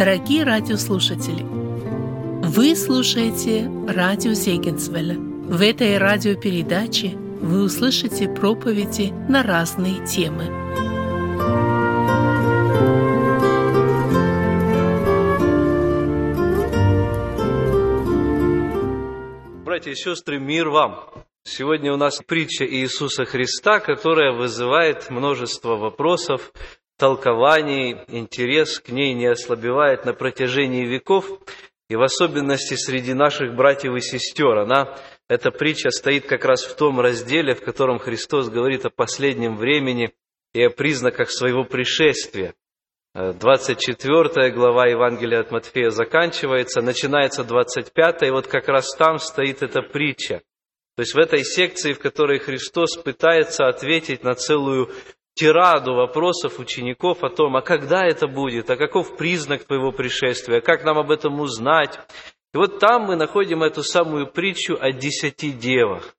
Дорогие радиослушатели, вы слушаете радио Зегенсвелля. В этой радиопередаче вы услышите проповеди на разные темы. Братья и сестры, мир вам! Сегодня у нас притча Иисуса Христа, которая вызывает множество вопросов, толкований, интерес к ней не ослабевает на протяжении веков, и в особенности среди наших братьев и сестер. Она, эта притча стоит как раз в том разделе, в котором Христос говорит о последнем времени и о признаках своего пришествия. 24 глава Евангелия от Матфея заканчивается, начинается 25, и вот как раз там стоит эта притча. То есть в этой секции, в которой Христос пытается ответить на целую тираду вопросов учеников о том, а когда это будет, а каков признак твоего пришествия, как нам об этом узнать. И вот там мы находим эту самую притчу о десяти девах.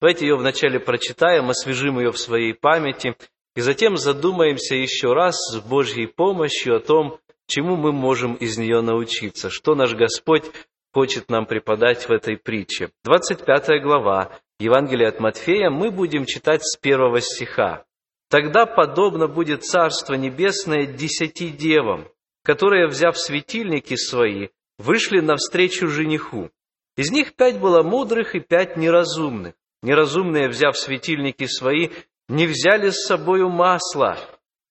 Давайте ее вначале прочитаем, освежим ее в своей памяти, и затем задумаемся еще раз с Божьей помощью о том, чему мы можем из нее научиться, что наш Господь хочет нам преподать в этой притче. 25 глава Евангелия от Матфея мы будем читать с первого стиха. «Тогда подобно будет Царство Небесное десяти девам, которые, взяв светильники свои, вышли навстречу жениху. Из них пять было мудрых и пять неразумных. Неразумные, взяв светильники свои, не взяли с собою масла.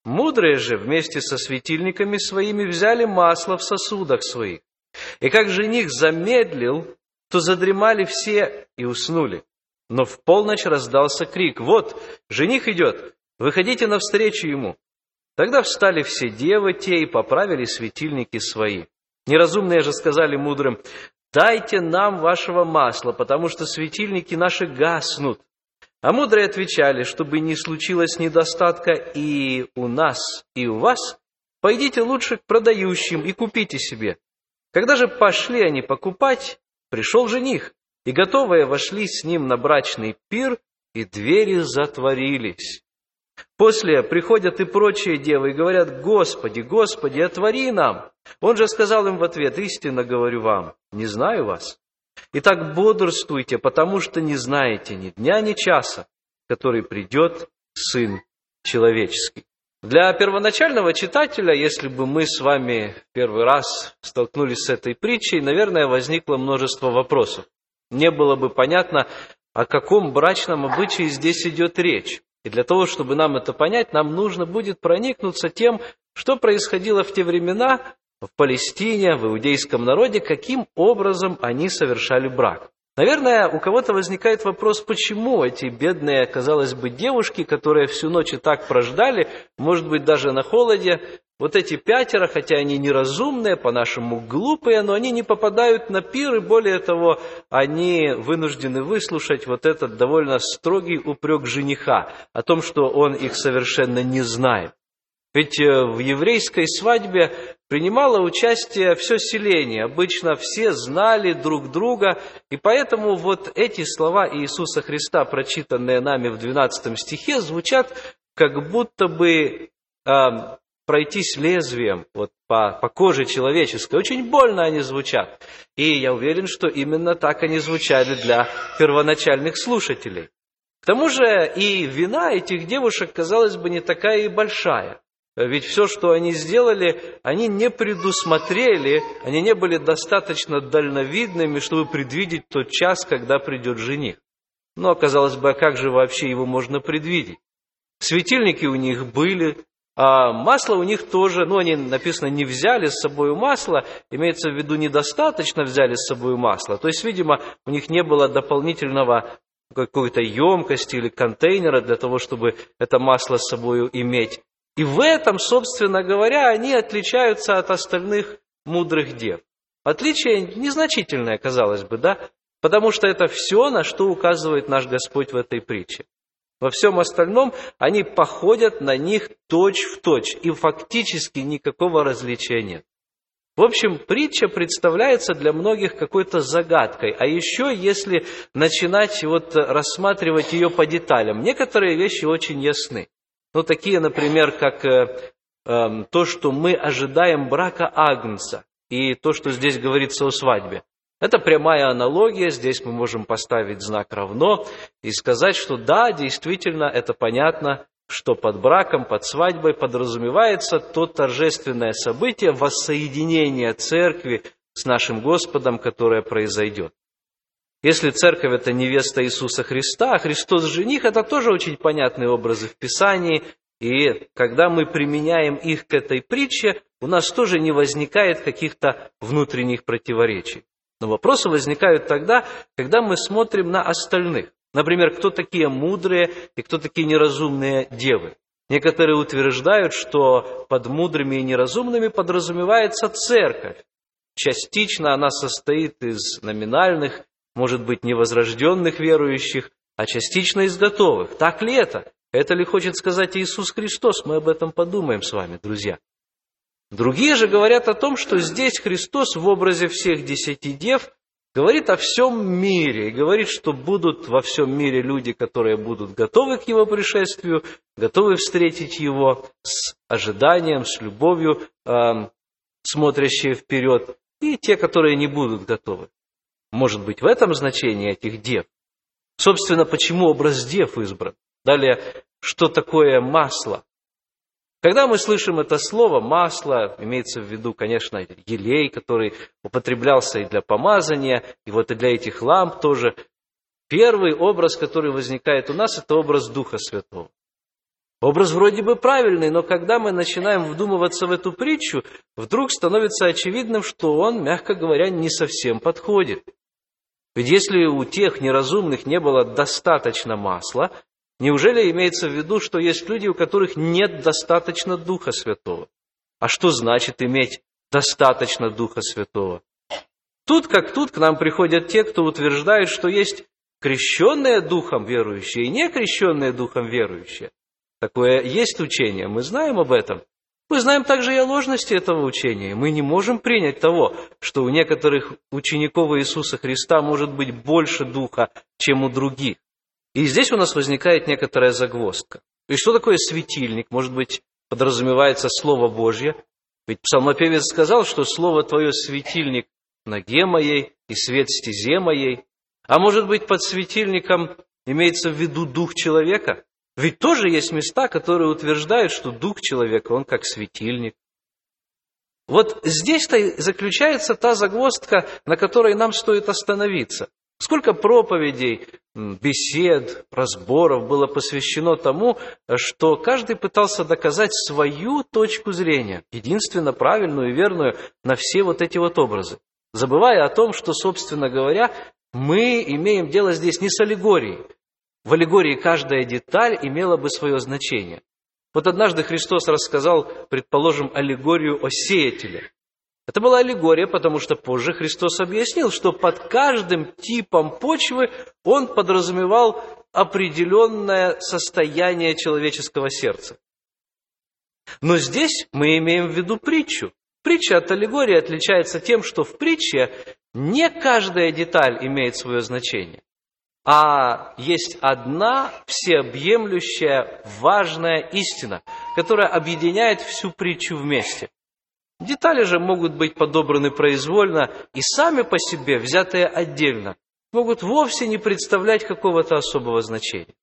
Мудрые же вместе со светильниками своими взяли масло в сосудах своих. И как жених замедлил, то задремали все и уснули. Но в полночь раздался крик, «Вот, жених идет, выходите навстречу ему!» Тогда встали все девы те и поправили светильники свои. Неразумные же сказали мудрым, «Дайте нам вашего масла, потому что светильники наши гаснут». А мудрые отвечали, чтобы не случилось недостатка и у нас, и у вас, пойдите лучше к продающим и купите себе. Когда же пошли они покупать, пришел жених, и готовые вошли с ним на брачный пир, и двери затворились. После приходят и прочие девы и говорят, «Господи, Господи, отвори нам!» Он же сказал им в ответ, «Истинно говорю вам, не знаю вас. Итак, бодрствуйте, потому что не знаете ни дня, ни часа, который придет Сын Человеческий». Для первоначального читателя, если бы мы с вами первый раз столкнулись с этой притчей, наверное, возникло множество вопросов. Не было бы понятно, о каком брачном обычае здесь идет речь. И для того, чтобы нам это понять, нам нужно будет проникнуться тем, что происходило в те времена в Палестине, в иудейском народе, каким образом они совершали брак. Наверное, у кого-то возникает вопрос, почему эти бедные, казалось бы, девушки, которые всю ночь и так прождали, может быть, даже на холоде, вот эти пятеро, хотя они неразумные, по-нашему глупые, но они не попадают на пир, и более того, они вынуждены выслушать вот этот довольно строгий упрек жениха о том, что он их совершенно не знает. Ведь э, в еврейской свадьбе принимало участие все селение. Обычно все знали друг друга, и поэтому вот эти слова Иисуса Христа, прочитанные нами в 12 стихе, звучат как будто бы э, пройтись лезвием вот, по, по коже человеческой. Очень больно они звучат. И я уверен, что именно так они звучали для первоначальных слушателей. К тому же и вина этих девушек, казалось бы, не такая и большая. Ведь все, что они сделали, они не предусмотрели, они не были достаточно дальновидными, чтобы предвидеть тот час, когда придет жених. Но, казалось бы, а как же вообще его можно предвидеть? Светильники у них были, а масло у них тоже, ну, они, написано, не взяли с собой масло, имеется в виду, недостаточно взяли с собой масло. То есть, видимо, у них не было дополнительного какой-то емкости или контейнера для того, чтобы это масло с собой иметь. И в этом, собственно говоря, они отличаются от остальных мудрых дев. Отличие незначительное, казалось бы, да? Потому что это все, на что указывает наш Господь в этой притче. Во всем остальном они походят на них точь в точь, и фактически никакого различия нет. В общем, притча представляется для многих какой-то загадкой, а еще если начинать вот рассматривать ее по деталям, некоторые вещи очень ясны. Ну, такие, например, как э, эм, то, что мы ожидаем брака Агнца, и то, что здесь говорится о свадьбе. Это прямая аналогия, здесь мы можем поставить знак равно и сказать, что да, действительно, это понятно, что под браком, под свадьбой подразумевается то торжественное событие воссоединения церкви с нашим Господом, которое произойдет. Если церковь – это невеста Иисуса Христа, а Христос – жених, это тоже очень понятные образы в Писании, и когда мы применяем их к этой притче, у нас тоже не возникает каких-то внутренних противоречий. Но вопросы возникают тогда, когда мы смотрим на остальных. Например, кто такие мудрые и кто такие неразумные девы. Некоторые утверждают, что под мудрыми и неразумными подразумевается церковь. Частично она состоит из номинальных, может быть, невозрожденных верующих, а частично из готовых. Так ли это? Это ли хочет сказать Иисус Христос? Мы об этом подумаем с вами, друзья. Другие же говорят о том, что здесь Христос в образе всех десяти дев говорит о всем мире и говорит, что будут во всем мире люди, которые будут готовы к Его пришествию, готовы встретить Его с ожиданием, с любовью, э, смотрящие вперед, и те, которые не будут готовы. Может быть, в этом значении этих дев. Собственно, почему образ дев избран? Далее, что такое масло? Когда мы слышим это слово «масло», имеется в виду, конечно, елей, который употреблялся и для помазания, и вот и для этих ламп тоже. Первый образ, который возникает у нас, это образ Духа Святого. Образ вроде бы правильный, но когда мы начинаем вдумываться в эту притчу, вдруг становится очевидным, что он, мягко говоря, не совсем подходит. Ведь если у тех неразумных не было достаточно масла, Неужели имеется в виду, что есть люди, у которых нет достаточно Духа Святого? А что значит иметь достаточно Духа Святого? Тут как тут к нам приходят те, кто утверждает, что есть крещенные Духом верующие и некрещенные Духом верующие. Такое есть учение, мы знаем об этом. Мы знаем также и о ложности этого учения. Мы не можем принять того, что у некоторых учеников Иисуса Христа может быть больше Духа, чем у других. И здесь у нас возникает некоторая загвоздка. И что такое светильник? Может быть, подразумевается Слово Божье? Ведь псалмопевец сказал, что Слово Твое светильник ноге моей и свет стезе моей. А может быть, под светильником имеется в виду дух человека? Ведь тоже есть места, которые утверждают, что дух человека, он как светильник. Вот здесь-то заключается та загвоздка, на которой нам стоит остановиться. Сколько проповедей, бесед, разборов было посвящено тому, что каждый пытался доказать свою точку зрения, единственно правильную и верную на все вот эти вот образы, забывая о том, что, собственно говоря, мы имеем дело здесь не с аллегорией. В аллегории каждая деталь имела бы свое значение. Вот однажды Христос рассказал, предположим, аллегорию о сеятеле. Это была аллегория, потому что позже Христос объяснил, что под каждым типом почвы он подразумевал определенное состояние человеческого сердца. Но здесь мы имеем в виду притчу. Притча от аллегории отличается тем, что в притче не каждая деталь имеет свое значение, а есть одна всеобъемлющая важная истина, которая объединяет всю притчу вместе. Детали же могут быть подобраны произвольно и сами по себе, взятые отдельно, могут вовсе не представлять какого-то особого значения.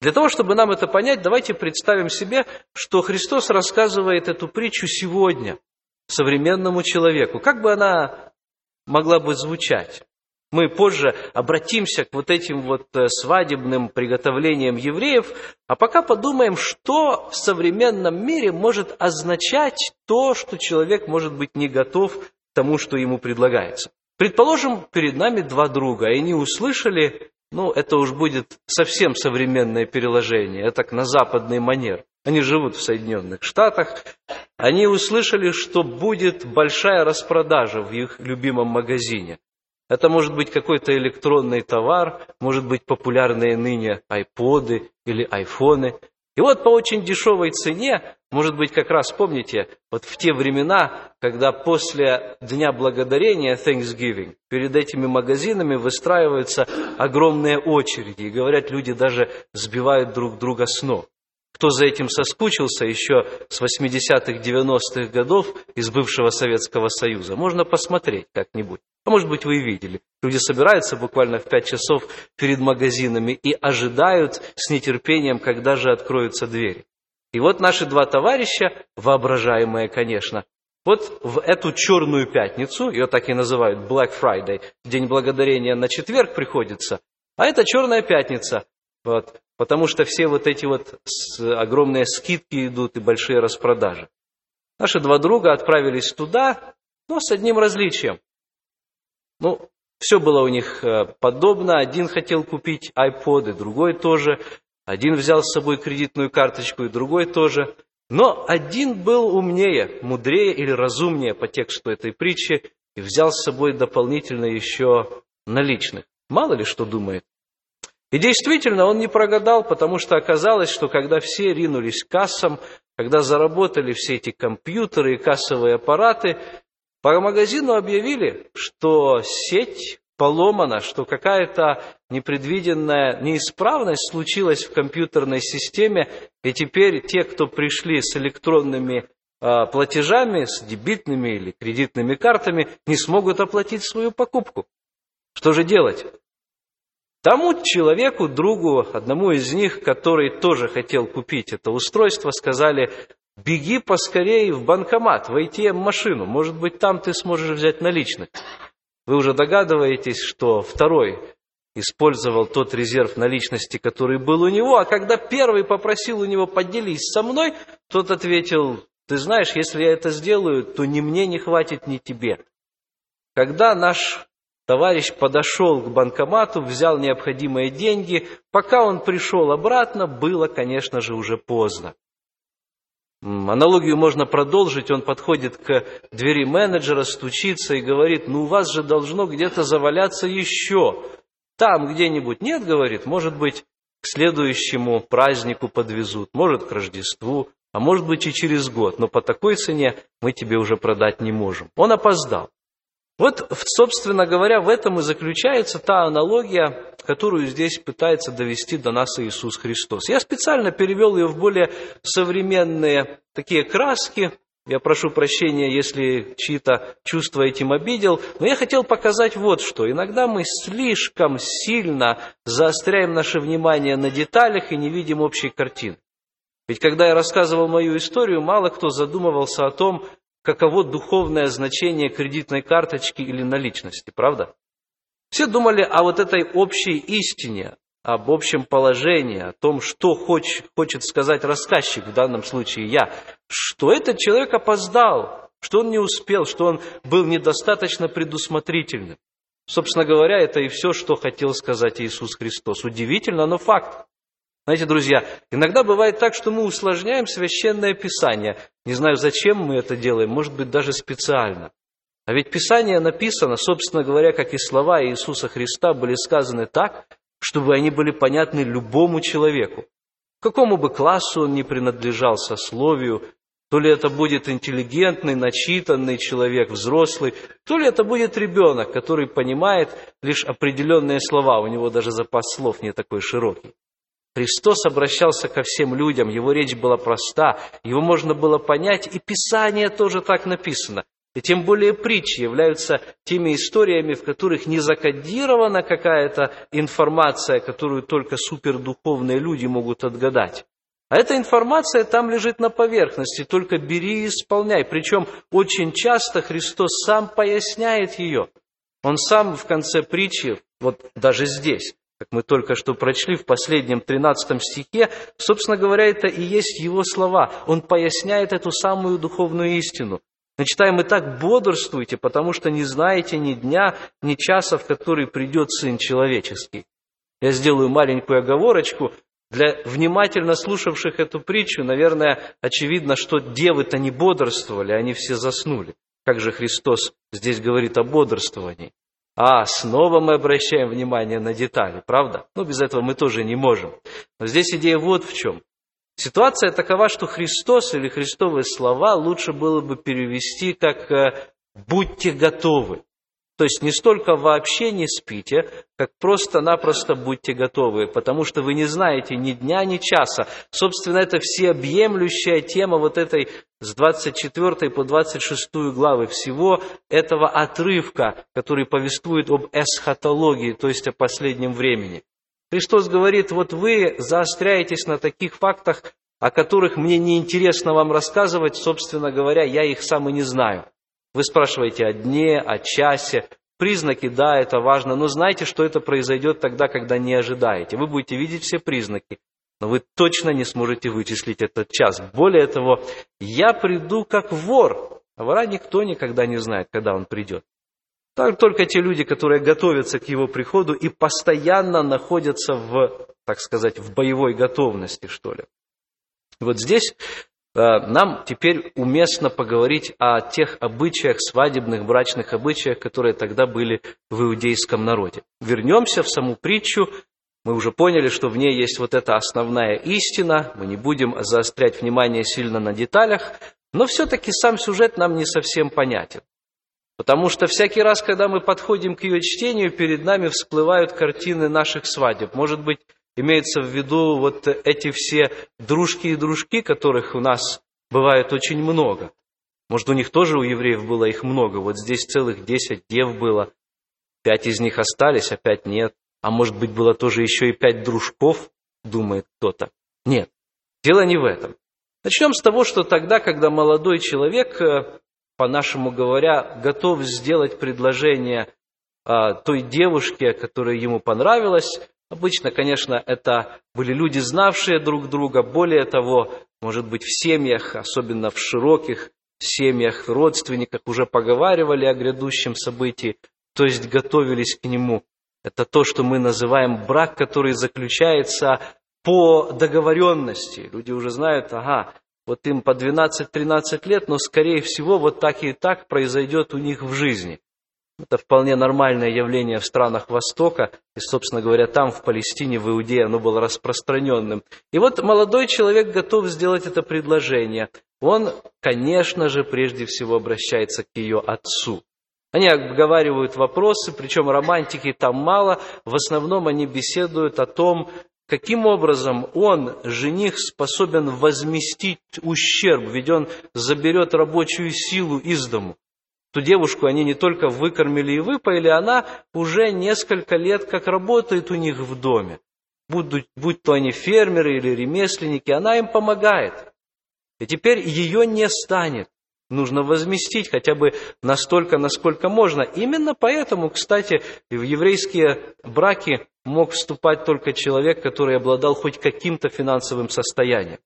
Для того, чтобы нам это понять, давайте представим себе, что Христос рассказывает эту притчу сегодня современному человеку. Как бы она могла бы звучать? Мы позже обратимся к вот этим вот э, свадебным приготовлениям евреев, а пока подумаем, что в современном мире может означать то, что человек может быть не готов к тому, что ему предлагается. Предположим, перед нами два друга, и они услышали, ну, это уж будет совсем современное переложение, это на западный манер. Они живут в Соединенных Штатах. Они услышали, что будет большая распродажа в их любимом магазине. Это может быть какой-то электронный товар, может быть популярные ныне айподы или айфоны. И вот по очень дешевой цене, может быть, как раз помните, вот в те времена, когда после Дня Благодарения, Thanksgiving, перед этими магазинами выстраиваются огромные очереди, и говорят, люди даже сбивают друг друга с ног. Кто за этим соскучился еще с 80-х, 90-х годов из бывшего Советского Союза, можно посмотреть как-нибудь. А может быть, вы и видели. Люди собираются буквально в 5 часов перед магазинами и ожидают с нетерпением, когда же откроются двери. И вот наши два товарища, воображаемые, конечно, вот в эту черную пятницу, ее так и называют Black Friday, День благодарения на четверг приходится, а это черная пятница, вот, потому что все вот эти вот огромные скидки идут и большие распродажи. Наши два друга отправились туда, но с одним различием. Ну, все было у них э, подобно. Один хотел купить iPod, и другой тоже. Один взял с собой кредитную карточку, и другой тоже. Но один был умнее, мудрее или разумнее по тексту этой притчи и взял с собой дополнительно еще наличных. Мало ли что думает. И действительно, он не прогадал, потому что оказалось, что когда все ринулись к кассам, когда заработали все эти компьютеры и кассовые аппараты, по магазину объявили, что сеть поломана, что какая-то непредвиденная неисправность случилась в компьютерной системе, и теперь те, кто пришли с электронными э, платежами, с дебитными или кредитными картами, не смогут оплатить свою покупку. Что же делать? Тому человеку, другу, одному из них, который тоже хотел купить это устройство, сказали, беги поскорее в банкомат, в ATM-машину, может быть, там ты сможешь взять наличных. Вы уже догадываетесь, что второй использовал тот резерв наличности, который был у него, а когда первый попросил у него поделись со мной, тот ответил, ты знаешь, если я это сделаю, то ни мне не хватит, ни тебе. Когда наш товарищ подошел к банкомату, взял необходимые деньги, пока он пришел обратно, было, конечно же, уже поздно. Аналогию можно продолжить. Он подходит к двери менеджера, стучится и говорит, ну у вас же должно где-то заваляться еще. Там где-нибудь нет, говорит, может быть, к следующему празднику подвезут, может, к Рождеству, а может быть и через год, но по такой цене мы тебе уже продать не можем. Он опоздал. Вот, собственно говоря, в этом и заключается та аналогия, которую здесь пытается довести до нас Иисус Христос. Я специально перевел ее в более современные такие краски. Я прошу прощения, если чьи-то чувства этим обидел, но я хотел показать вот что. Иногда мы слишком сильно заостряем наше внимание на деталях и не видим общей картины. Ведь когда я рассказывал мою историю, мало кто задумывался о том, каково духовное значение кредитной карточки или наличности, правда? Все думали о вот этой общей истине, об общем положении, о том, что хочет, хочет сказать рассказчик, в данном случае я, что этот человек опоздал, что он не успел, что он был недостаточно предусмотрительным. Собственно говоря, это и все, что хотел сказать Иисус Христос. Удивительно, но факт. Знаете, друзья, иногда бывает так, что мы усложняем священное писание. Не знаю, зачем мы это делаем, может быть, даже специально. А ведь Писание написано, собственно говоря, как и слова Иисуса Христа были сказаны так, чтобы они были понятны любому человеку. Какому бы классу он ни принадлежал сословию, то ли это будет интеллигентный, начитанный человек, взрослый, то ли это будет ребенок, который понимает лишь определенные слова, у него даже запас слов не такой широкий. Христос обращался ко всем людям, его речь была проста, его можно было понять, и Писание тоже так написано. И тем более притчи являются теми историями, в которых не закодирована какая-то информация, которую только супердуховные люди могут отгадать. А эта информация там лежит на поверхности, только бери и исполняй. Причем очень часто Христос сам поясняет ее. Он сам в конце притчи, вот даже здесь, как мы только что прочли в последнем 13 стихе, собственно говоря, это и есть его слова. Он поясняет эту самую духовную истину. Мы читаем, «И так бодрствуйте, потому что не знаете ни дня, ни часа, в который придет Сын Человеческий». Я сделаю маленькую оговорочку. Для внимательно слушавших эту притчу, наверное, очевидно, что девы-то не бодрствовали, они все заснули. Как же Христос здесь говорит о бодрствовании? А снова мы обращаем внимание на детали, правда? Ну, без этого мы тоже не можем. Но здесь идея вот в чем. Ситуация такова, что Христос или Христовые слова лучше было бы перевести как э, «будьте готовы». То есть не столько вообще не спите, как просто-напросто будьте готовы, потому что вы не знаете ни дня, ни часа. Собственно, это всеобъемлющая тема вот этой с 24 по 26 главы всего этого отрывка, который повествует об эсхатологии, то есть о последнем времени. Христос говорит, вот вы заостряетесь на таких фактах, о которых мне неинтересно вам рассказывать, собственно говоря, я их сам и не знаю. Вы спрашиваете о дне, о часе, признаки, да, это важно, но знайте, что это произойдет тогда, когда не ожидаете. Вы будете видеть все признаки, но вы точно не сможете вычислить этот час. Более того, я приду как вор, а вора никто никогда не знает, когда он придет. Так только те люди, которые готовятся к его приходу и постоянно находятся в, так сказать, в боевой готовности, что ли. Вот здесь нам теперь уместно поговорить о тех обычаях, свадебных, брачных обычаях, которые тогда были в иудейском народе. Вернемся в саму притчу. Мы уже поняли, что в ней есть вот эта основная истина. Мы не будем заострять внимание сильно на деталях, но все-таки сам сюжет нам не совсем понятен. Потому что всякий раз, когда мы подходим к ее чтению, перед нами всплывают картины наших свадеб. Может быть, Имеется в виду вот эти все дружки и дружки, которых у нас бывает очень много. Может, у них тоже, у евреев было их много. Вот здесь целых десять дев было. Пять из них остались, а пять нет. А может быть, было тоже еще и пять дружков, думает кто-то. Нет, дело не в этом. Начнем с того, что тогда, когда молодой человек, э, по-нашему говоря, готов сделать предложение а, той девушке, которая ему понравилась, Обычно, конечно, это были люди, знавшие друг друга. Более того, может быть, в семьях, особенно в широких семьях, родственниках уже поговаривали о грядущем событии, то есть готовились к нему. Это то, что мы называем брак, который заключается по договоренности. Люди уже знают, ага, вот им по 12-13 лет, но скорее всего вот так и так произойдет у них в жизни. Это вполне нормальное явление в странах Востока, и, собственно говоря, там, в Палестине, в Иудее, оно было распространенным. И вот молодой человек готов сделать это предложение. Он, конечно же, прежде всего обращается к ее отцу. Они обговаривают вопросы, причем романтики там мало, в основном они беседуют о том, каким образом он, жених, способен возместить ущерб, ведь он заберет рабочую силу из дому. Ту девушку они не только выкормили и выпоили, она уже несколько лет как работает у них в доме. Будь, будь то они фермеры или ремесленники, она им помогает. И теперь ее не станет. Нужно возместить хотя бы настолько, насколько можно. Именно поэтому, кстати, в еврейские браки мог вступать только человек, который обладал хоть каким-то финансовым состоянием.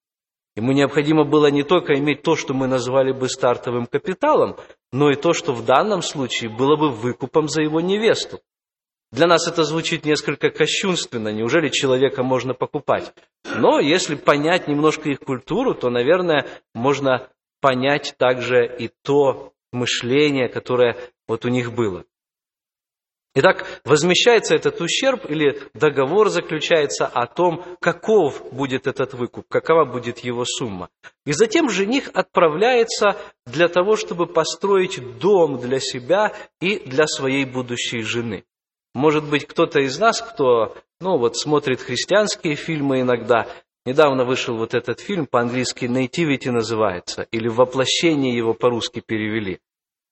Ему необходимо было не только иметь то, что мы назвали бы стартовым капиталом, но и то, что в данном случае было бы выкупом за его невесту. Для нас это звучит несколько кощунственно, неужели человека можно покупать? Но если понять немножко их культуру, то, наверное, можно понять также и то мышление, которое вот у них было. Итак, возмещается этот ущерб или договор заключается о том, каков будет этот выкуп, какова будет его сумма. И затем жених отправляется для того, чтобы построить дом для себя и для своей будущей жены. Может быть, кто-то из нас, кто ну, вот, смотрит христианские фильмы иногда, недавно вышел вот этот фильм, по-английски «Nativity» называется, или «Воплощение» его по-русски перевели.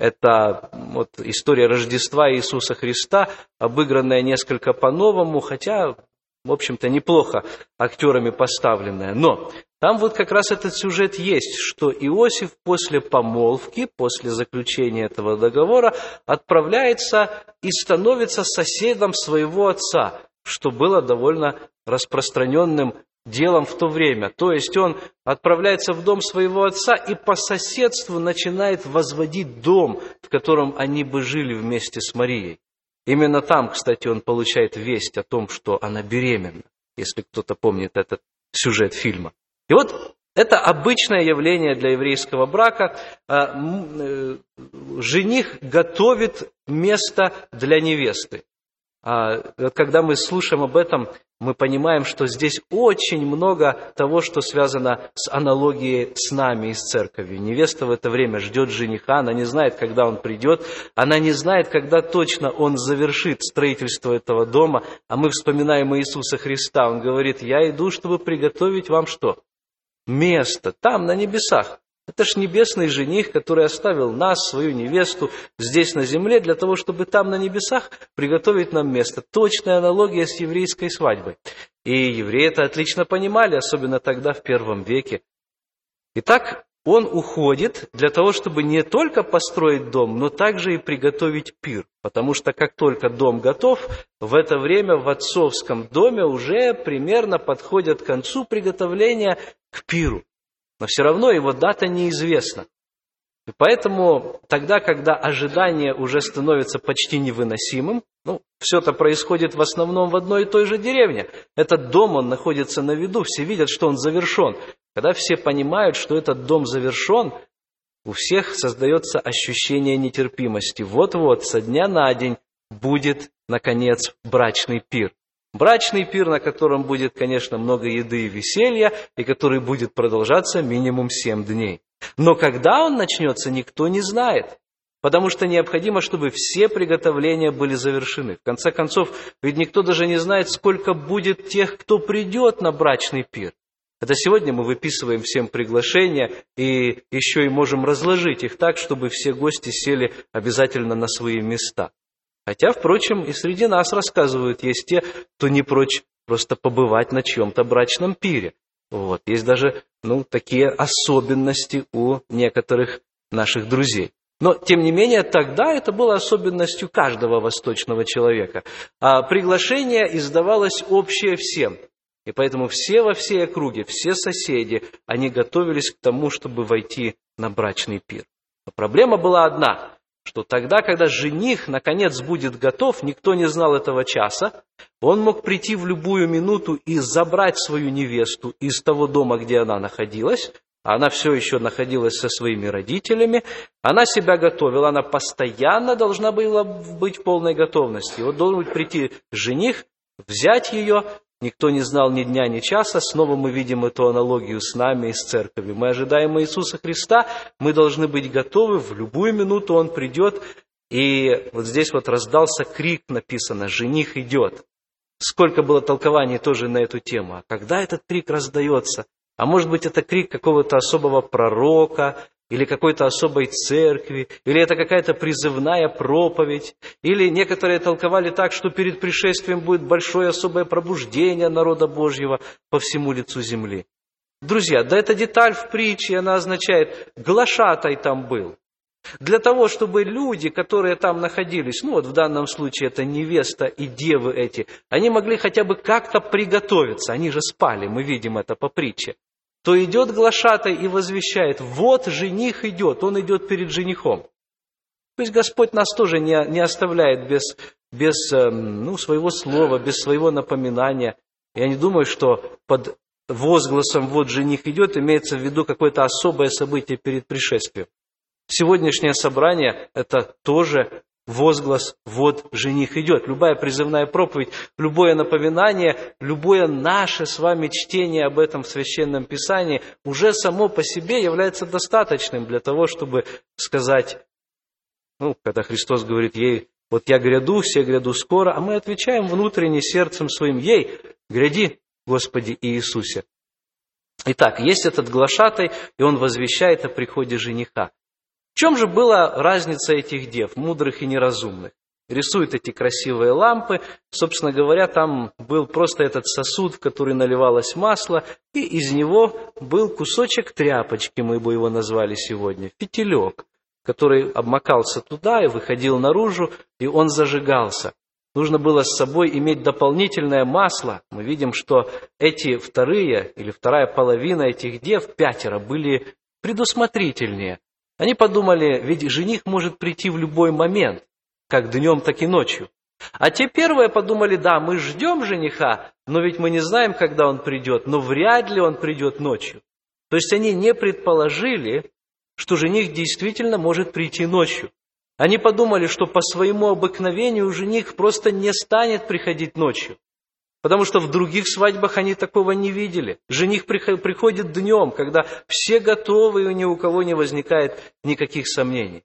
Это вот история Рождества Иисуса Христа, обыгранная несколько по-новому, хотя, в общем-то, неплохо актерами поставленная. Но там вот как раз этот сюжет есть, что Иосиф после помолвки, после заключения этого договора, отправляется и становится соседом своего отца, что было довольно распространенным делом в то время. То есть он отправляется в дом своего отца и по соседству начинает возводить дом, в котором они бы жили вместе с Марией. Именно там, кстати, он получает весть о том, что она беременна, если кто-то помнит этот сюжет фильма. И вот это обычное явление для еврейского брака. А, э, жених готовит место для невесты. А, когда мы слушаем об этом, мы понимаем, что здесь очень много того, что связано с аналогией с нами и с церковью. Невеста в это время ждет жениха, она не знает, когда он придет, она не знает, когда точно он завершит строительство этого дома, а мы вспоминаем Иисуса Христа. Он говорит, я иду, чтобы приготовить вам что? Место, там, на небесах. Это ж небесный жених, который оставил нас, свою невесту, здесь на земле, для того, чтобы там на небесах приготовить нам место. Точная аналогия с еврейской свадьбой. И евреи это отлично понимали, особенно тогда, в первом веке. Итак, он уходит для того, чтобы не только построить дом, но также и приготовить пир. Потому что как только дом готов, в это время в отцовском доме уже примерно подходят к концу приготовления к пиру но все равно его дата неизвестна. И поэтому тогда, когда ожидание уже становится почти невыносимым, ну, все это происходит в основном в одной и той же деревне. Этот дом, он находится на виду, все видят, что он завершен. Когда все понимают, что этот дом завершен, у всех создается ощущение нетерпимости. Вот-вот, со дня на день будет, наконец, брачный пир. Брачный пир, на котором будет, конечно, много еды и веселья, и который будет продолжаться минимум семь дней. Но когда он начнется, никто не знает, потому что необходимо, чтобы все приготовления были завершены. В конце концов, ведь никто даже не знает, сколько будет тех, кто придет на брачный пир. Это сегодня мы выписываем всем приглашения и еще и можем разложить их так, чтобы все гости сели обязательно на свои места. Хотя, впрочем, и среди нас рассказывают, есть те, кто не прочь просто побывать на чьем-то брачном пире. Вот. Есть даже ну, такие особенности у некоторых наших друзей. Но, тем не менее, тогда это было особенностью каждого восточного человека. А приглашение издавалось общее всем. И поэтому все во всей округе, все соседи, они готовились к тому, чтобы войти на брачный пир. Но проблема была одна что тогда, когда жених наконец будет готов, никто не знал этого часа, он мог прийти в любую минуту и забрать свою невесту из того дома, где она находилась, она все еще находилась со своими родителями, она себя готовила, она постоянно должна была быть в полной готовности. Вот должен прийти жених, взять ее Никто не знал ни дня, ни часа. Снова мы видим эту аналогию с нами и с церковью. Мы ожидаем Иисуса Христа, мы должны быть готовы, в любую минуту Он придет. И вот здесь вот раздался крик, написано, «Жених идет». Сколько было толкований тоже на эту тему. А когда этот крик раздается? А может быть, это крик какого-то особого пророка, или какой-то особой церкви, или это какая-то призывная проповедь, или некоторые толковали так, что перед пришествием будет большое особое пробуждение народа Божьего по всему лицу земли. Друзья, да эта деталь в притче, она означает, глашатай там был. Для того, чтобы люди, которые там находились, ну вот в данном случае это невеста и девы эти, они могли хотя бы как-то приготовиться. Они же спали, мы видим это по притче то идет глашатай и возвещает, вот жених идет, он идет перед женихом. То есть Господь нас тоже не, не оставляет без, без эм, ну, своего слова, без своего напоминания. Я не думаю, что под возгласом «вот жених идет» имеется в виду какое-то особое событие перед пришествием. Сегодняшнее собрание – это тоже возглас «вот жених идет». Любая призывная проповедь, любое напоминание, любое наше с вами чтение об этом в Священном Писании уже само по себе является достаточным для того, чтобы сказать, ну, когда Христос говорит ей, вот я гряду, все гряду скоро, а мы отвечаем внутренне сердцем своим, ей, гряди, Господи Иисусе. Итак, есть этот глашатай, и он возвещает о приходе жениха. В чем же была разница этих дев, мудрых и неразумных? Рисуют эти красивые лампы. Собственно говоря, там был просто этот сосуд, в который наливалось масло, и из него был кусочек тряпочки, мы бы его назвали сегодня, фитилек, который обмакался туда и выходил наружу, и он зажигался. Нужно было с собой иметь дополнительное масло. Мы видим, что эти вторые или вторая половина этих дев, пятеро, были предусмотрительнее. Они подумали, ведь жених может прийти в любой момент, как днем, так и ночью. А те первые подумали, да, мы ждем жениха, но ведь мы не знаем, когда он придет, но вряд ли он придет ночью. То есть они не предположили, что жених действительно может прийти ночью. Они подумали, что по своему обыкновению жених просто не станет приходить ночью. Потому что в других свадьбах они такого не видели. Жених приходит днем, когда все готовы, и ни у кого не возникает никаких сомнений.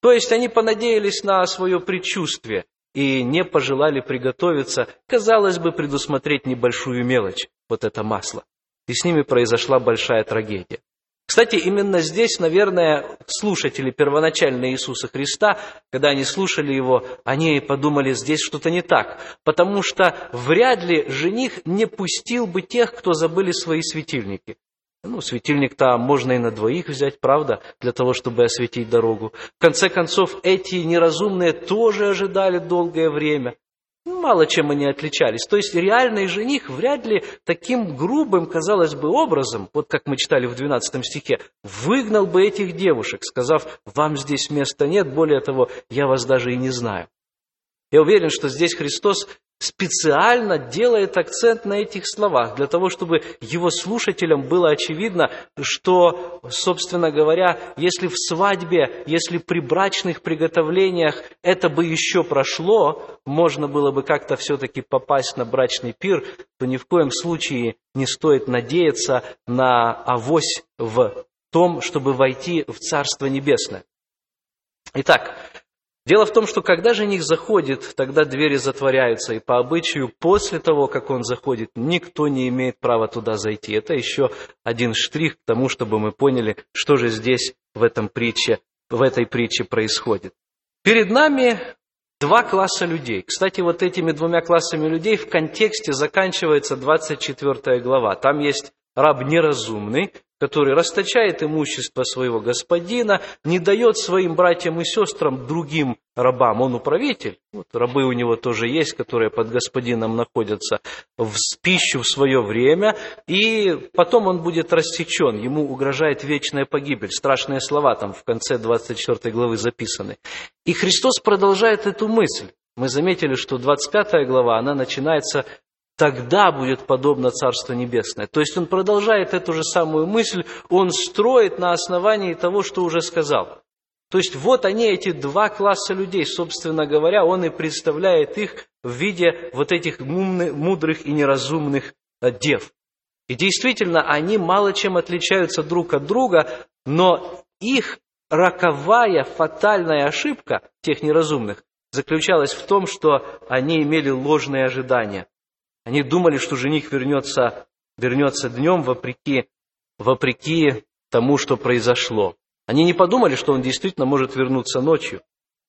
То есть они понадеялись на свое предчувствие и не пожелали приготовиться, казалось бы, предусмотреть небольшую мелочь, вот это масло. И с ними произошла большая трагедия. Кстати, именно здесь, наверное, слушатели первоначально Иисуса Христа, когда они слушали Его, они подумали, здесь что-то не так, потому что вряд ли жених не пустил бы тех, кто забыли свои светильники. Ну, светильник-то можно и на двоих взять, правда, для того, чтобы осветить дорогу. В конце концов, эти неразумные тоже ожидали долгое время. Мало чем они отличались. То есть реальный жених вряд ли таким грубым, казалось бы, образом, вот как мы читали в 12 стихе, выгнал бы этих девушек, сказав, вам здесь места нет, более того, я вас даже и не знаю. Я уверен, что здесь Христос специально делает акцент на этих словах, для того, чтобы его слушателям было очевидно, что, собственно говоря, если в свадьбе, если при брачных приготовлениях это бы еще прошло, можно было бы как-то все-таки попасть на брачный пир, то ни в коем случае не стоит надеяться на авось в том, чтобы войти в Царство Небесное. Итак, Дело в том, что когда жених заходит, тогда двери затворяются, и по обычаю после того, как он заходит, никто не имеет права туда зайти. Это еще один штрих к тому, чтобы мы поняли, что же здесь в, этом притче, в этой притче происходит. Перед нами два класса людей. Кстати, вот этими двумя классами людей в контексте заканчивается 24 глава. Там есть раб неразумный, который расточает имущество своего господина, не дает своим братьям и сестрам другим рабам. Он управитель. Вот рабы у него тоже есть, которые под господином находятся в пищу в свое время. И потом он будет рассечен. Ему угрожает вечная погибель. Страшные слова там в конце 24 главы записаны. И Христос продолжает эту мысль. Мы заметили, что 25 глава, она начинается тогда будет подобно Царство Небесное. То есть он продолжает эту же самую мысль, он строит на основании того, что уже сказал. То есть вот они, эти два класса людей, собственно говоря, он и представляет их в виде вот этих мудрых и неразумных э, дев. И действительно, они мало чем отличаются друг от друга, но их роковая, фатальная ошибка тех неразумных заключалась в том, что они имели ложные ожидания. Они думали, что жених вернется, вернется днем вопреки, вопреки тому, что произошло. Они не подумали, что он действительно может вернуться ночью.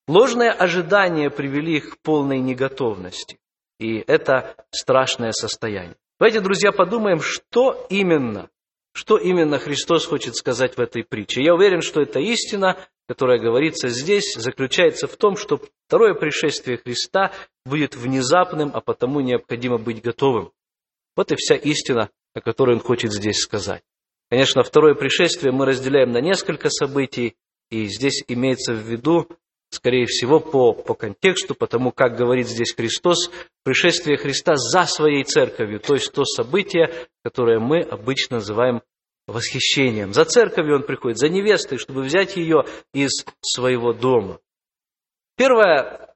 Ложные ожидания привели их к полной неготовности. И это страшное состояние. Давайте, друзья, подумаем, что именно, что именно Христос хочет сказать в этой притче. Я уверен, что эта истина, которая говорится здесь, заключается в том, что второе пришествие Христа будет внезапным, а потому необходимо быть готовым. Вот и вся истина, о которой он хочет здесь сказать. Конечно, второе пришествие мы разделяем на несколько событий, и здесь имеется в виду, скорее всего, по, по контексту, потому как говорит здесь Христос, пришествие Христа за своей церковью, то есть то событие, которое мы обычно называем восхищением. За церковью он приходит, за невестой, чтобы взять ее из своего дома. Первое,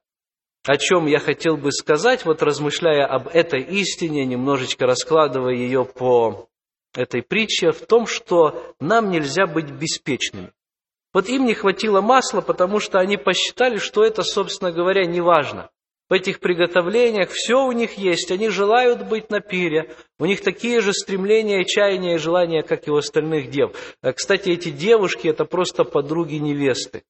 о чем я хотел бы сказать, вот размышляя об этой истине, немножечко раскладывая ее по этой притче, в том, что нам нельзя быть беспечными. Вот им не хватило масла, потому что они посчитали, что это, собственно говоря, не важно. В этих приготовлениях все у них есть, они желают быть на пире, у них такие же стремления, чаяния и желания, как и у остальных дев. Э, кстати, эти девушки – это просто подруги невесты.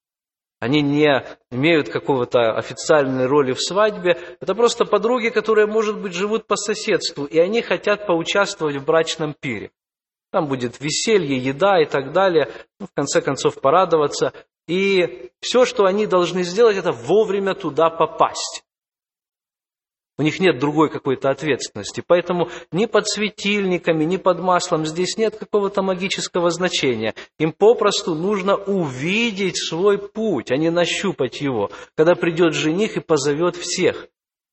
Они не имеют какого-то официальной роли в свадьбе. Это просто подруги, которые, может быть, живут по соседству, и они хотят поучаствовать в брачном пире. Там будет веселье, еда и так далее. Ну, в конце концов, порадоваться. И все, что они должны сделать, это вовремя туда попасть. У них нет другой какой-то ответственности. Поэтому ни под светильниками, ни под маслом здесь нет какого-то магического значения. Им попросту нужно увидеть свой путь, а не нащупать его, когда придет жених и позовет всех.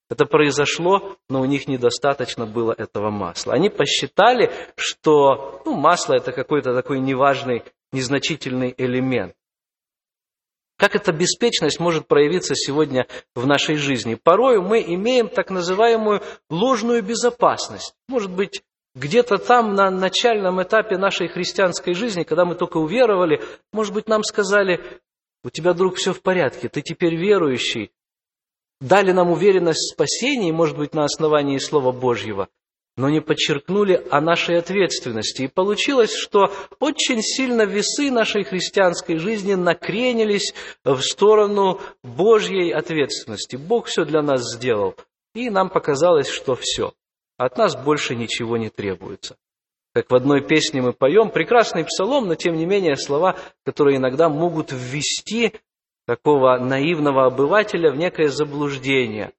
Это произошло, но у них недостаточно было этого масла. Они посчитали, что ну, масло это какой-то такой неважный, незначительный элемент. Как эта беспечность может проявиться сегодня в нашей жизни? Порою мы имеем так называемую ложную безопасность. Может быть, где-то там на начальном этапе нашей христианской жизни, когда мы только уверовали, может быть, нам сказали, у тебя, друг, все в порядке, ты теперь верующий. Дали нам уверенность в спасении, может быть, на основании Слова Божьего но не подчеркнули о нашей ответственности. И получилось, что очень сильно весы нашей христианской жизни накренились в сторону Божьей ответственности. Бог все для нас сделал, и нам показалось, что все. От нас больше ничего не требуется. Как в одной песне мы поем, прекрасный псалом, но тем не менее слова, которые иногда могут ввести такого наивного обывателя в некое заблуждение.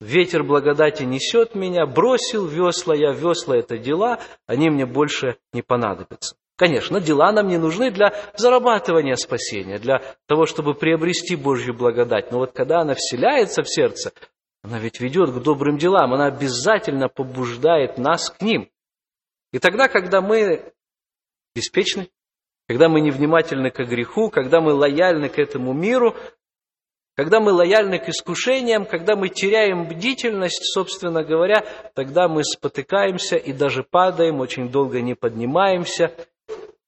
Ветер благодати несет меня, бросил весла я, весла это дела, они мне больше не понадобятся. Конечно, дела нам не нужны для зарабатывания спасения, для того, чтобы приобрести Божью благодать. Но вот когда она вселяется в сердце, она ведь ведет к добрым делам, она обязательно побуждает нас к ним. И тогда, когда мы беспечны, когда мы невнимательны к греху, когда мы лояльны к этому миру, когда мы лояльны к искушениям, когда мы теряем бдительность, собственно говоря, тогда мы спотыкаемся и даже падаем, очень долго не поднимаемся,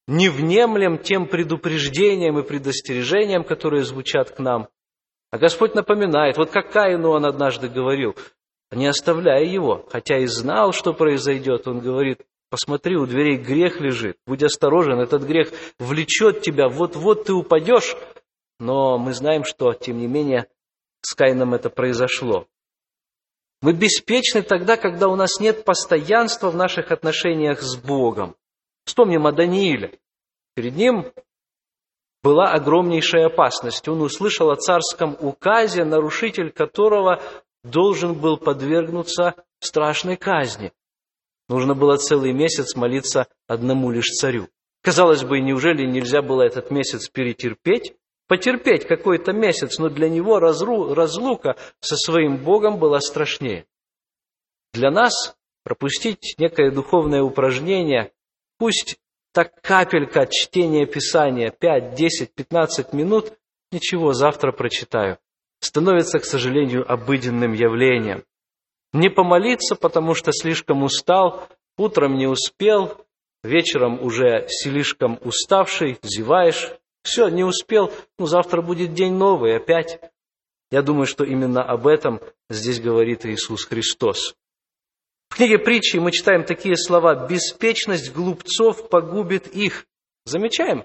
не внемлем тем предупреждениям и предостережениям, которые звучат к нам. А Господь напоминает, вот как Каину он однажды говорил, не оставляя его, хотя и знал, что произойдет, он говорит, посмотри, у дверей грех лежит, будь осторожен, этот грех влечет тебя, вот-вот ты упадешь, но мы знаем, что, тем не менее, с Каином это произошло. Мы беспечны тогда, когда у нас нет постоянства в наших отношениях с Богом. Вспомним о Данииле. Перед ним была огромнейшая опасность. Он услышал о царском указе, нарушитель которого должен был подвергнуться страшной казни. Нужно было целый месяц молиться одному лишь царю. Казалось бы, неужели нельзя было этот месяц перетерпеть? потерпеть какой-то месяц, но для него разру, разлука со своим Богом была страшнее. Для нас пропустить некое духовное упражнение, пусть так капелька чтения Писания, 5, 10, 15 минут, ничего, завтра прочитаю, становится, к сожалению, обыденным явлением. Не помолиться, потому что слишком устал, утром не успел, вечером уже слишком уставший, зеваешь, все, не успел, ну завтра будет день новый опять. Я думаю, что именно об этом здесь говорит Иисус Христос. В книге притчи мы читаем такие слова «беспечность глупцов погубит их». Замечаем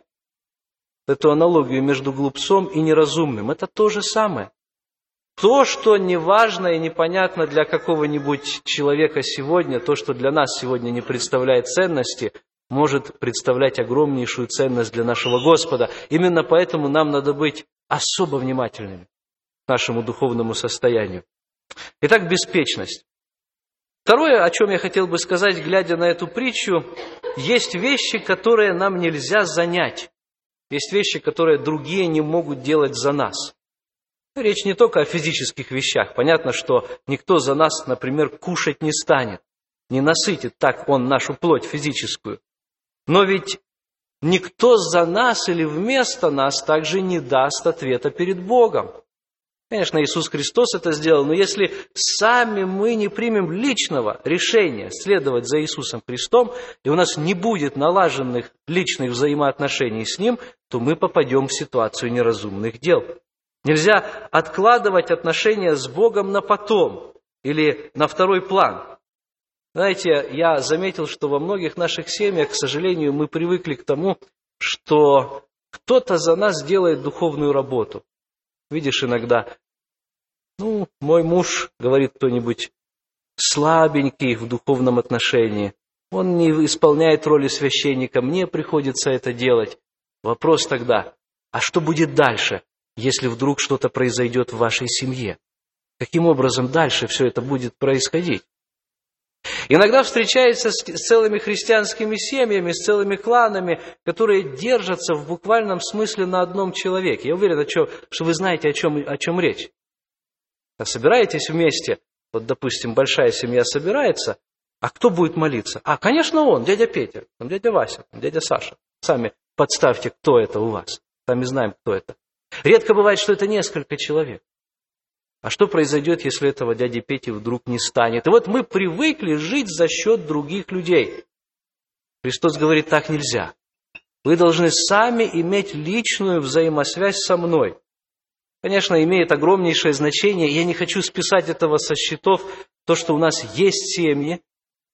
эту аналогию между глупцом и неразумным? Это то же самое. То, что неважно и непонятно для какого-нибудь человека сегодня, то, что для нас сегодня не представляет ценности, может представлять огромнейшую ценность для нашего Господа. Именно поэтому нам надо быть особо внимательными к нашему духовному состоянию. Итак, беспечность. Второе, о чем я хотел бы сказать, глядя на эту притчу, есть вещи, которые нам нельзя занять. Есть вещи, которые другие не могут делать за нас. Речь не только о физических вещах. Понятно, что никто за нас, например, кушать не станет, не насытит так он нашу плоть физическую. Но ведь никто за нас или вместо нас также не даст ответа перед Богом. Конечно, Иисус Христос это сделал, но если сами мы не примем личного решения следовать за Иисусом Христом, и у нас не будет налаженных личных взаимоотношений с Ним, то мы попадем в ситуацию неразумных дел. Нельзя откладывать отношения с Богом на потом или на второй план. Знаете, я заметил, что во многих наших семьях, к сожалению, мы привыкли к тому, что кто-то за нас делает духовную работу. Видишь, иногда, ну, мой муж, говорит кто-нибудь, слабенький в духовном отношении. Он не исполняет роли священника, мне приходится это делать. Вопрос тогда, а что будет дальше, если вдруг что-то произойдет в вашей семье? Каким образом дальше все это будет происходить? Иногда встречается с целыми христианскими семьями, с целыми кланами, которые держатся в буквальном смысле на одном человеке. Я уверен, что вы знаете, о чем, о чем речь. А собираетесь вместе, вот, допустим, большая семья собирается, а кто будет молиться? А, конечно, он, дядя Петя, дядя Вася, дядя Саша. Сами подставьте, кто это у вас. Сами знаем, кто это. Редко бывает, что это несколько человек. А что произойдет, если этого дяди Пети вдруг не станет? И вот мы привыкли жить за счет других людей. Христос говорит, так нельзя. Вы должны сами иметь личную взаимосвязь со мной. Конечно, имеет огромнейшее значение. Я не хочу списать этого со счетов. То, что у нас есть семьи,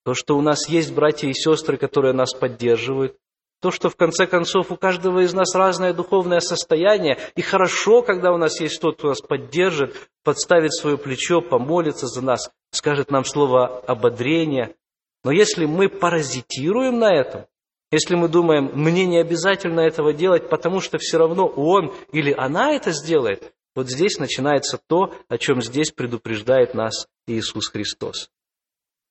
то, что у нас есть братья и сестры, которые нас поддерживают, то, что в конце концов у каждого из нас разное духовное состояние, и хорошо, когда у нас есть тот, кто нас поддержит, подставит свое плечо, помолится за нас, скажет нам слово ободрения. Но если мы паразитируем на этом, если мы думаем, мне не обязательно этого делать, потому что все равно он или она это сделает, вот здесь начинается то, о чем здесь предупреждает нас Иисус Христос.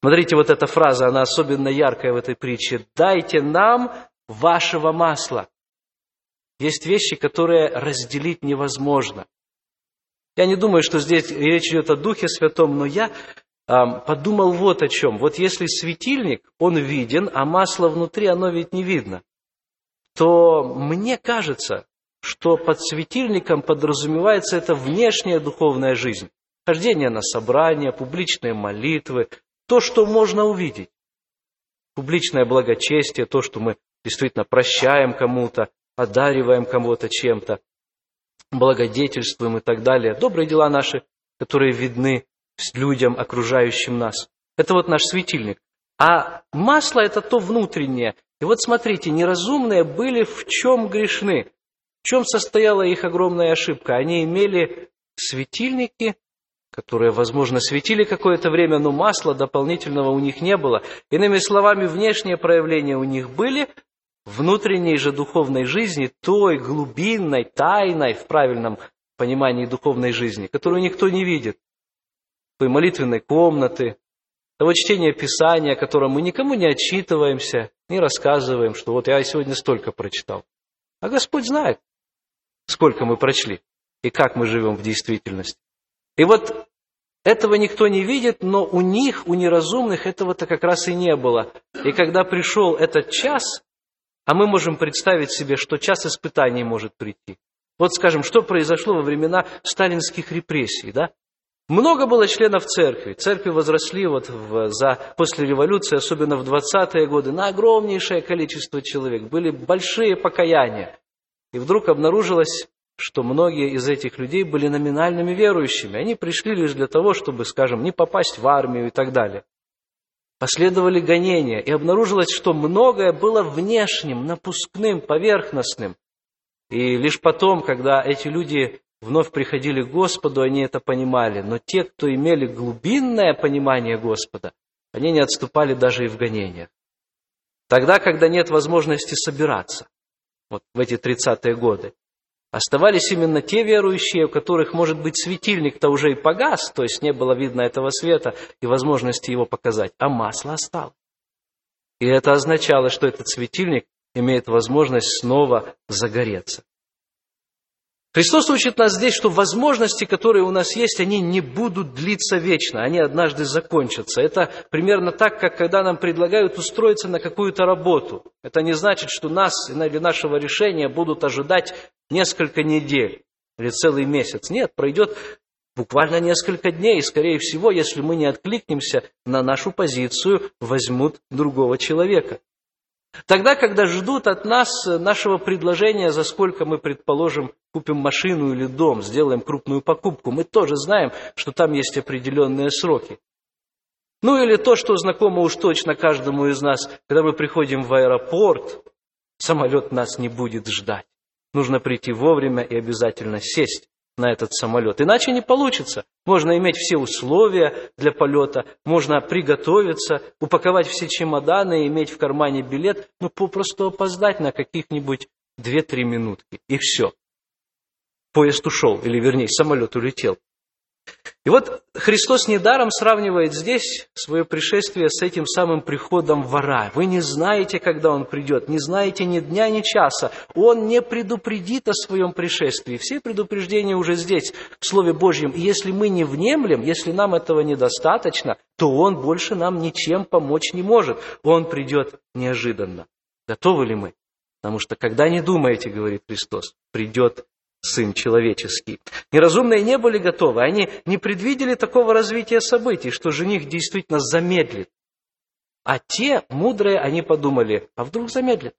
Смотрите, вот эта фраза, она особенно яркая в этой притче. «Дайте нам вашего масла. Есть вещи, которые разделить невозможно. Я не думаю, что здесь речь идет о Духе Святом, но я подумал вот о чем. Вот если светильник, он виден, а масло внутри, оно ведь не видно, то мне кажется, что под светильником подразумевается это внешняя духовная жизнь. Хождение на собрания, публичные молитвы, то, что можно увидеть. Публичное благочестие, то, что мы действительно прощаем кому-то, одариваем кого-то чем-то, благодетельствуем и так далее. Добрые дела наши, которые видны людям, окружающим нас. Это вот наш светильник. А масло – это то внутреннее. И вот смотрите, неразумные были в чем грешны? В чем состояла их огромная ошибка? Они имели светильники, которые, возможно, светили какое-то время, но масла дополнительного у них не было. Иными словами, внешние проявления у них были, внутренней же духовной жизни, той глубинной, тайной, в правильном понимании духовной жизни, которую никто не видит, той молитвенной комнаты, того чтения Писания, о котором мы никому не отчитываемся, не рассказываем, что вот я сегодня столько прочитал. А Господь знает, сколько мы прочли и как мы живем в действительности. И вот этого никто не видит, но у них, у неразумных, этого-то как раз и не было. И когда пришел этот час, а мы можем представить себе, что час испытаний может прийти. Вот скажем, что произошло во времена сталинских репрессий, да? Много было членов церкви. Церкви возросли вот в, за, после революции, особенно в 20-е годы, на огромнейшее количество человек. Были большие покаяния. И вдруг обнаружилось, что многие из этих людей были номинальными верующими. Они пришли лишь для того, чтобы, скажем, не попасть в армию и так далее. Последовали гонения, и обнаружилось, что многое было внешним, напускным, поверхностным. И лишь потом, когда эти люди вновь приходили к Господу, они это понимали. Но те, кто имели глубинное понимание Господа, они не отступали даже и в гонениях. Тогда, когда нет возможности собираться, вот в эти 30-е годы, Оставались именно те верующие, у которых, может быть, светильник-то уже и погас, то есть не было видно этого света и возможности его показать, а масло осталось. И это означало, что этот светильник имеет возможность снова загореться. Христос учит нас здесь, что возможности, которые у нас есть, они не будут длиться вечно, они однажды закончатся. Это примерно так, как когда нам предлагают устроиться на какую-то работу. Это не значит, что нас или нашего решения будут ожидать несколько недель или целый месяц. Нет, пройдет буквально несколько дней, и, скорее всего, если мы не откликнемся на нашу позицию, возьмут другого человека. Тогда, когда ждут от нас нашего предложения, за сколько мы, предположим, купим машину или дом, сделаем крупную покупку, мы тоже знаем, что там есть определенные сроки. Ну или то, что знакомо уж точно каждому из нас, когда мы приходим в аэропорт, самолет нас не будет ждать. Нужно прийти вовремя и обязательно сесть на этот самолет. Иначе не получится. Можно иметь все условия для полета, можно приготовиться, упаковать все чемоданы, иметь в кармане билет, но попросту опоздать на каких-нибудь 2-3 минутки. И все. Поезд ушел, или вернее, самолет улетел. И вот Христос недаром сравнивает здесь свое пришествие с этим самым приходом вора. Вы не знаете, когда он придет, не знаете ни дня, ни часа. Он не предупредит о своем пришествии. Все предупреждения уже здесь, в Слове Божьем. И если мы не внемлем, если нам этого недостаточно, то он больше нам ничем помочь не может. Он придет неожиданно. Готовы ли мы? Потому что когда не думаете, говорит Христос, придет Сын Человеческий. Неразумные не были готовы, они не предвидели такого развития событий, что жених действительно замедлит. А те, мудрые, они подумали, а вдруг замедлит?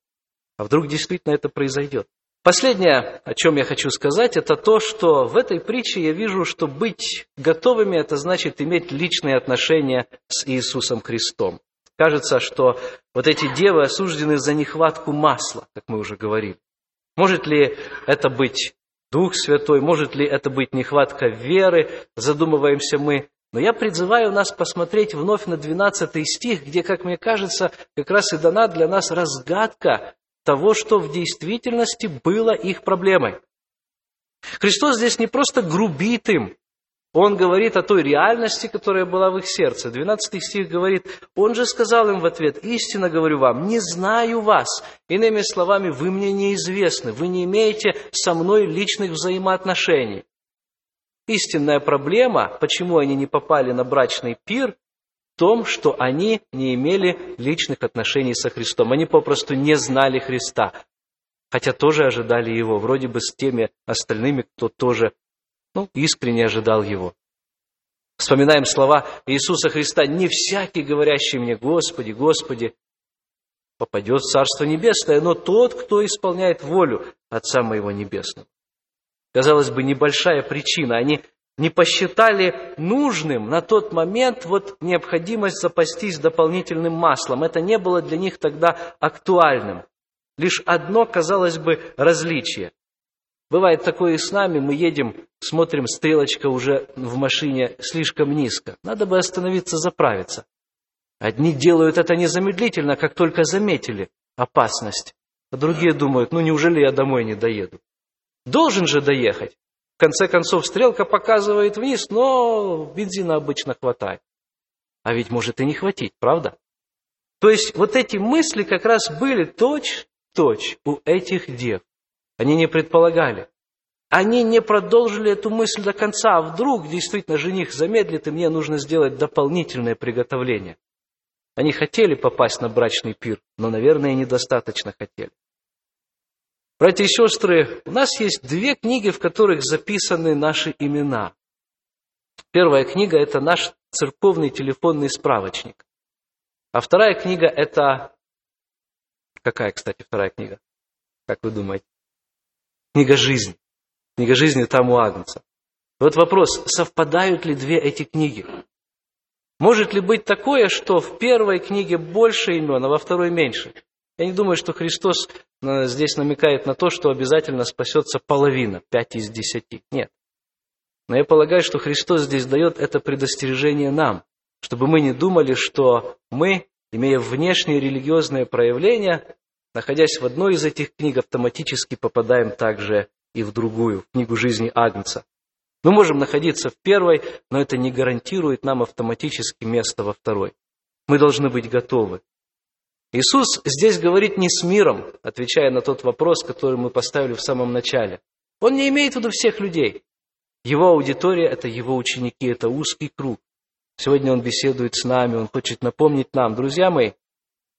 А вдруг действительно это произойдет? Последнее, о чем я хочу сказать, это то, что в этой притче я вижу, что быть готовыми, это значит иметь личные отношения с Иисусом Христом. Кажется, что вот эти девы осуждены за нехватку масла, как мы уже говорили. Может ли это быть Дух Святой, может ли это быть нехватка веры, задумываемся мы. Но я призываю нас посмотреть вновь на 12 стих, где, как мне кажется, как раз и дана для нас разгадка того, что в действительности было их проблемой. Христос здесь не просто грубит им, Он говорит о той реальности, которая была в их сердце. 12 стих говорит, Он же сказал им в ответ, «Истинно говорю вам, не знаю вас». Иными словами, вы мне неизвестны, вы не имеете со мной личных взаимоотношений. Истинная проблема, почему они не попали на брачный пир, том, что они не имели личных отношений со Христом. Они попросту не знали Христа, хотя тоже ожидали Его, вроде бы с теми остальными, кто тоже ну, искренне ожидал Его. Вспоминаем слова Иисуса Христа, «Не всякий, говорящий мне, Господи, Господи, попадет в Царство Небесное, но тот, кто исполняет волю Отца Моего Небесного». Казалось бы, небольшая причина. Они не посчитали нужным на тот момент вот необходимость запастись дополнительным маслом. Это не было для них тогда актуальным. Лишь одно, казалось бы, различие. Бывает такое и с нами, мы едем, смотрим, стрелочка уже в машине слишком низко. Надо бы остановиться, заправиться. Одни делают это незамедлительно, как только заметили опасность. А другие думают, ну неужели я домой не доеду? Должен же доехать. В конце концов, стрелка показывает вниз, но бензина обычно хватает. А ведь может и не хватить, правда? То есть вот эти мысли как раз были точь-точь у этих дев. Они не предполагали. Они не продолжили эту мысль до конца. А вдруг действительно жених замедлит, и мне нужно сделать дополнительное приготовление. Они хотели попасть на брачный пир, но, наверное, недостаточно хотели. Братья и сестры, у нас есть две книги, в которых записаны наши имена. Первая книга – это наш церковный телефонный справочник. А вторая книга – это... Какая, кстати, вторая книга? Как вы думаете? Книга жизни. Книга жизни там у Агнца. Вот вопрос, совпадают ли две эти книги? Может ли быть такое, что в первой книге больше имен, а во второй меньше? Я не думаю, что Христос э, здесь намекает на то, что обязательно спасется половина, пять из десяти. Нет. Но я полагаю, что Христос здесь дает это предостережение нам, чтобы мы не думали, что мы, имея внешние религиозные проявления, находясь в одной из этих книг, автоматически попадаем также и в другую, в книгу жизни Агнца. Мы можем находиться в первой, но это не гарантирует нам автоматически место во второй. Мы должны быть готовы. Иисус здесь говорит не с миром, отвечая на тот вопрос, который мы поставили в самом начале. Он не имеет в виду всех людей. Его аудитория – это его ученики, это узкий круг. Сегодня он беседует с нами, он хочет напомнить нам, друзья мои,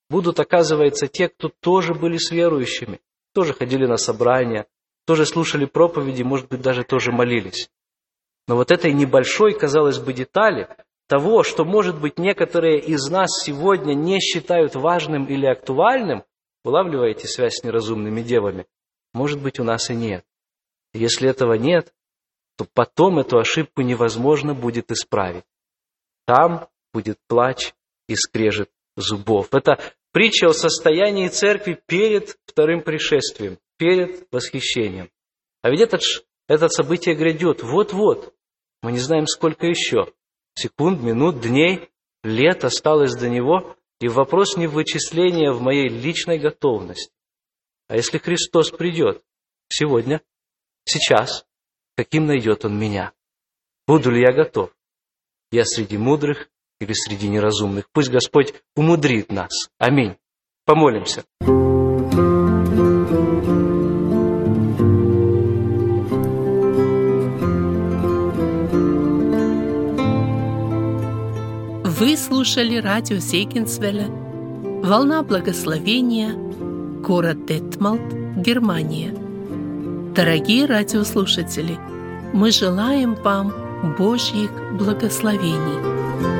будут, оказывается, те, кто тоже были с верующими, тоже ходили на собрания, тоже слушали проповеди, может быть, даже тоже молились. Но вот этой небольшой, казалось бы, детали того, что, может быть, некоторые из нас сегодня не считают важным или актуальным, улавливаете связь с неразумными девами, может быть, у нас и нет. если этого нет, то потом эту ошибку невозможно будет исправить. Там будет плач и скрежет зубов. Это притча о состоянии церкви перед вторым пришествием, перед восхищением. А ведь этот, это событие грядет вот-вот. Мы не знаем, сколько еще секунд, минут, дней, лет осталось до него, и вопрос не в вычислении, а в моей личной готовности. А если Христос придет сегодня, сейчас, каким найдет Он меня? Буду ли я готов? Я среди мудрых или среди неразумных? Пусть Господь умудрит нас. Аминь. Помолимся. Вы слушали радио Зейгенсвелля «Волна благословения», город Детмалт, Германия. Дорогие радиослушатели, мы желаем вам Божьих благословений.